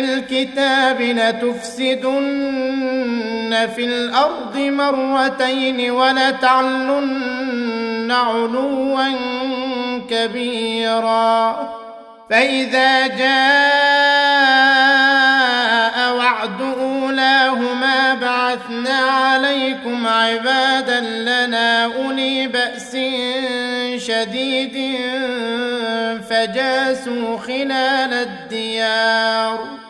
في الكتاب لتفسدن في الأرض مرتين ولتعلن علوا كبيرا. فإذا جاء وعد أولاهما بعثنا عليكم عبادا لنا أولي بأس شديد فجاسوا خلال الديار.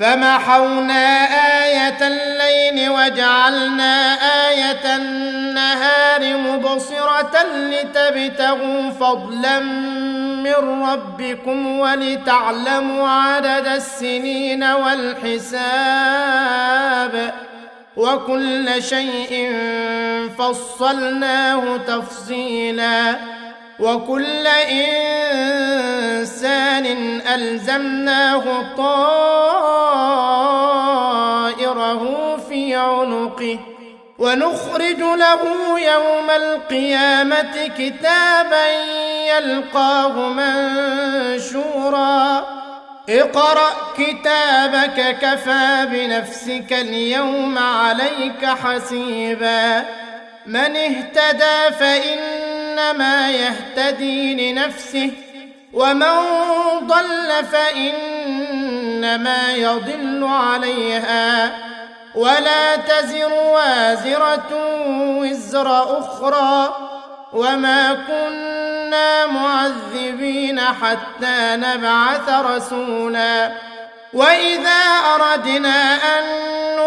فمحونا آية الليل وجعلنا آية النهار مبصرة لتبتغوا فضلا من ربكم ولتعلموا عدد السنين والحساب وكل شيء فصلناه تفصيلا وكل إنسان ألزمناه طائره في عنقه ونخرج له يوم القيامة كتابا يلقاه منشورا. اقرأ كتابك كفى بنفسك اليوم عليك حسيبا. من اهتدى فانما يهتدي لنفسه ومن ضل فإنما يضل عليها. ولا تزر وازرة وزر أخرى وما كنا معذبين حتى نبعث رسولا. وإذا أردنا أن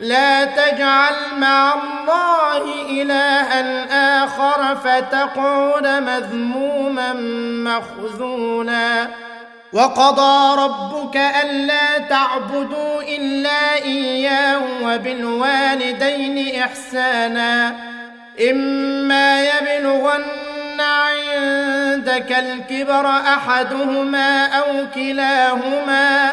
لا تجعل مع الله إلها آخر فتقعد مذموما مخذولا. وقضى ربك ألا تعبدوا إلا إياه وبالوالدين إحسانا. إما يبلغن عندك الكبر أحدهما أو كلاهما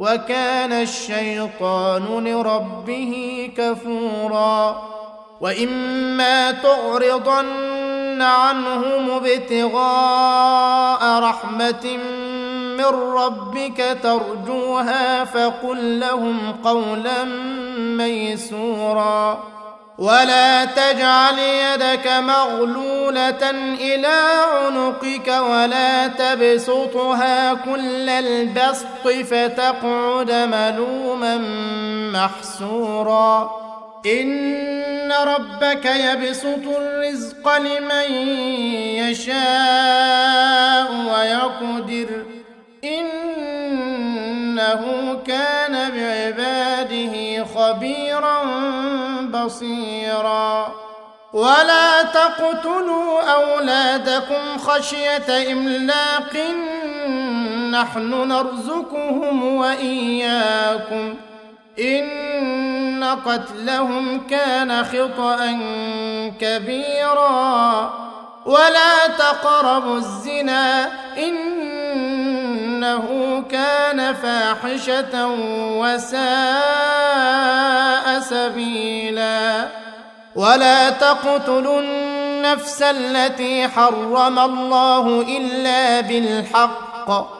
وكان الشيطان لربه كفورا وإما تعرضن عنهم ابتغاء رحمة من ربك ترجوها فقل لهم قولا ميسورا ولا تجعل يدك مغلوله إلى عنقك ولا تبسطها كل البسط فتقعد ملوما محسورا ان ربك يبسط الرزق لمن يشاء ويقدر انه كان بعباده خبيرا بصيرا. ولا تقتلوا اولادكم خشيه املاق نحن نرزقهم واياكم ان قتلهم كان خطا كبيرا. ولا تقربوا الزنا إنه كان فاحشة وساء سبيلا. ولا تقتلوا النفس التي حرم الله إلا بالحق.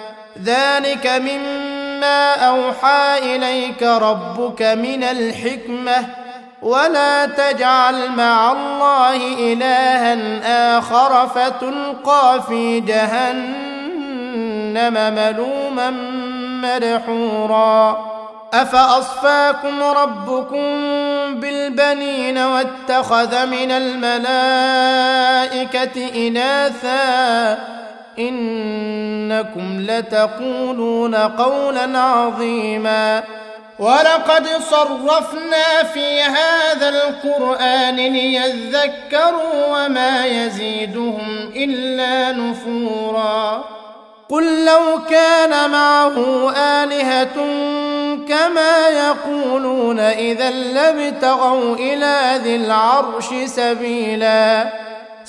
ذلك مما أوحى إليك ربك من الحكمة. ولا تجعل مع الله إلها آخر فتلقى في جهنم ملوما مدحورا. أفأصفاكم ربكم بالبنين واتخذ من الملائكة إناثا إنكم لتقولون قولا عظيما. ولقد صرفنا في هذا القرآن ليذكروا وما يزيدهم إلا نفورا. قل لو كان معه آلهة كما يقولون إذا لابتغوا إلى ذي العرش سبيلا.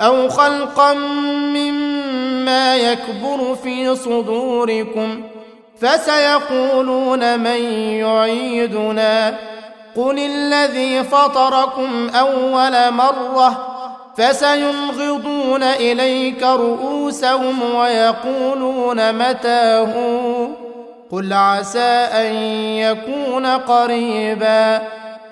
أو خلقا مما يكبر في صدوركم فسيقولون من يعيدنا قل الذي فطركم اول مره فسينغضون اليك رؤوسهم ويقولون متاه قل عسى ان يكون قريبا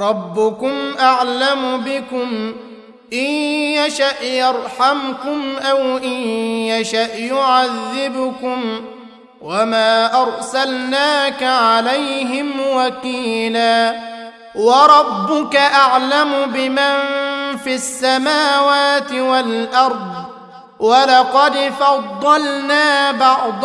ربكم أعلم بكم إن يشأ يرحمكم أو إن يشأ يعذبكم وما أرسلناك عليهم وكيلا وربك أعلم بمن في السماوات والأرض ولقد فضلنا بعض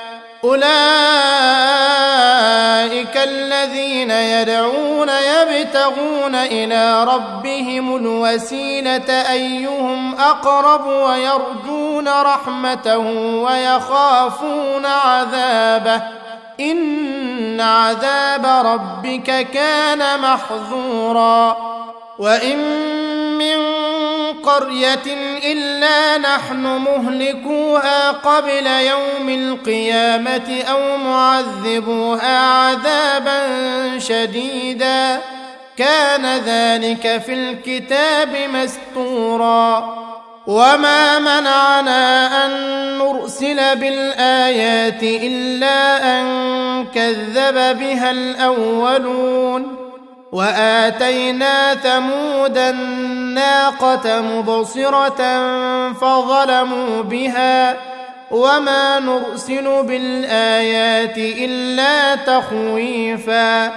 أولئك الذين يدعون يبتغون إلى ربهم الوسيلة أيهم أقرب ويرجون رحمته ويخافون عذابه. إن عذاب ربك كان محذورا وإن من قرية إلا نحن مهلكوها قبل يوم القيامة أو معذبوها عذابا شديدا. كان ذلك في الكتاب مستورا. وما منعنا أن نرسل بالآيات إلا أن كذب بها الأولون. وآتينا ثمود الناقة مبصرة فظلموا بها وما نرسل بالآيات إلا تخويفا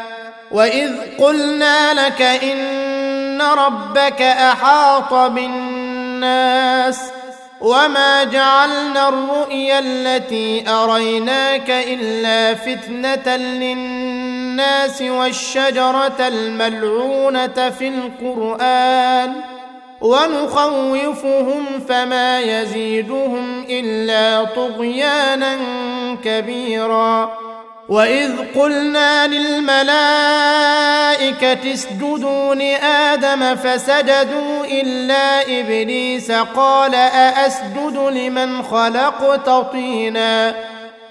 وإذ قلنا لك إن ربك أحاط بالناس وما جعلنا الرؤيا التي أريناك إلا فتنة للناس والشجرة الملعونة في القرآن ونخوفهم فما يزيدهم إلا طغيانا كبيرا وإذ قلنا للملائكة اسجدوا لآدم فسجدوا إلا إبليس قال أأسجد لمن خلقت طينا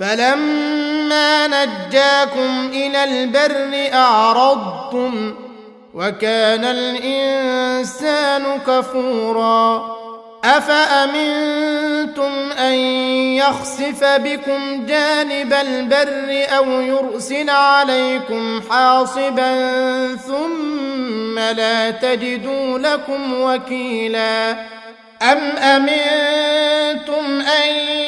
فلما نجاكم إلى البر أعرضتم وكان الإنسان كفورا أفأمنتم أن يخسف بكم جانب البر أو يرسل عليكم حاصبا ثم لا تجدوا لكم وكيلا أم أمنتم أن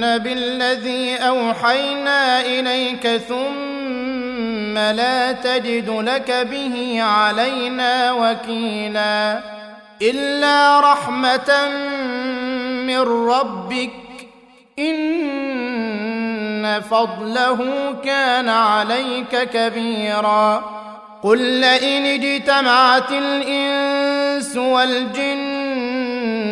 بالذي أوحينا إليك ثم لا تجد لك به علينا وكيلا إلا رحمة من ربك إن فضله كان عليك كبيرا قل لئن اجتمعت الإنس والجن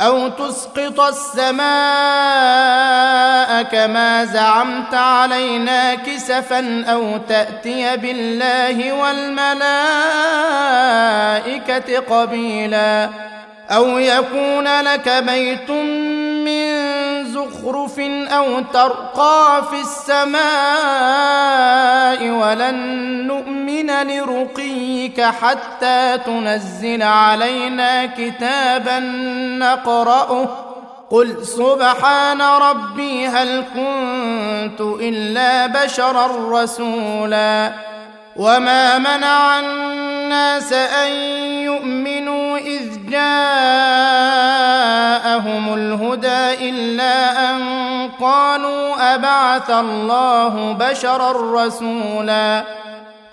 أو تسقط السماء كما زعمت علينا كسفا أو تأتي بالله والملائكة قبيلا أو يكون لك بيت من زخرف أو ترقى في السماء ولن نؤمن لرقيك حتى تنزل علينا كتابا نقراه قل سبحان ربي هل كنت الا بشرا رسولا وما منع الناس ان يؤمنوا اذ جاءهم الهدى الا ان قالوا ابعث الله بشرا رسولا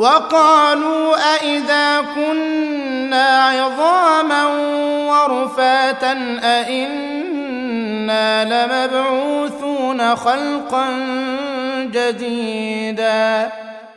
وقالوا أإذا كنا عظاما ورفاتا أإنا لمبعوثون خلقا جديدا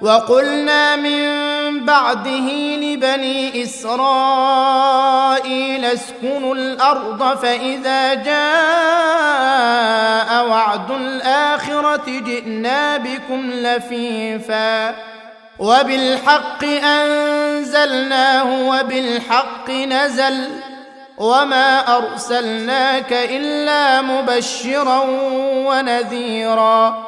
وقلنا من بعده لبني إسرائيل اسكنوا الأرض فإذا جاء وعد الآخرة جئنا بكم لفيفا وبالحق أنزلناه وبالحق نزل وما أرسلناك إلا مبشرا ونذيرا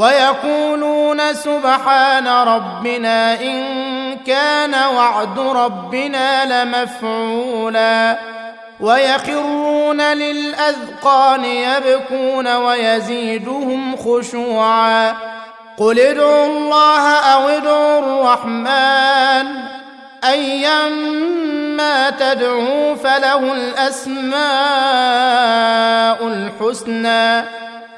ويقولون سبحان ربنا إن كان وعد ربنا لمفعولا ويخرون للأذقان يبكون ويزيدهم خشوعا قل ادعوا الله أو ادعوا الرحمن ايما تدعوا فله الأسماء الحسنى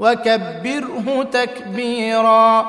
وكبره تكبيرا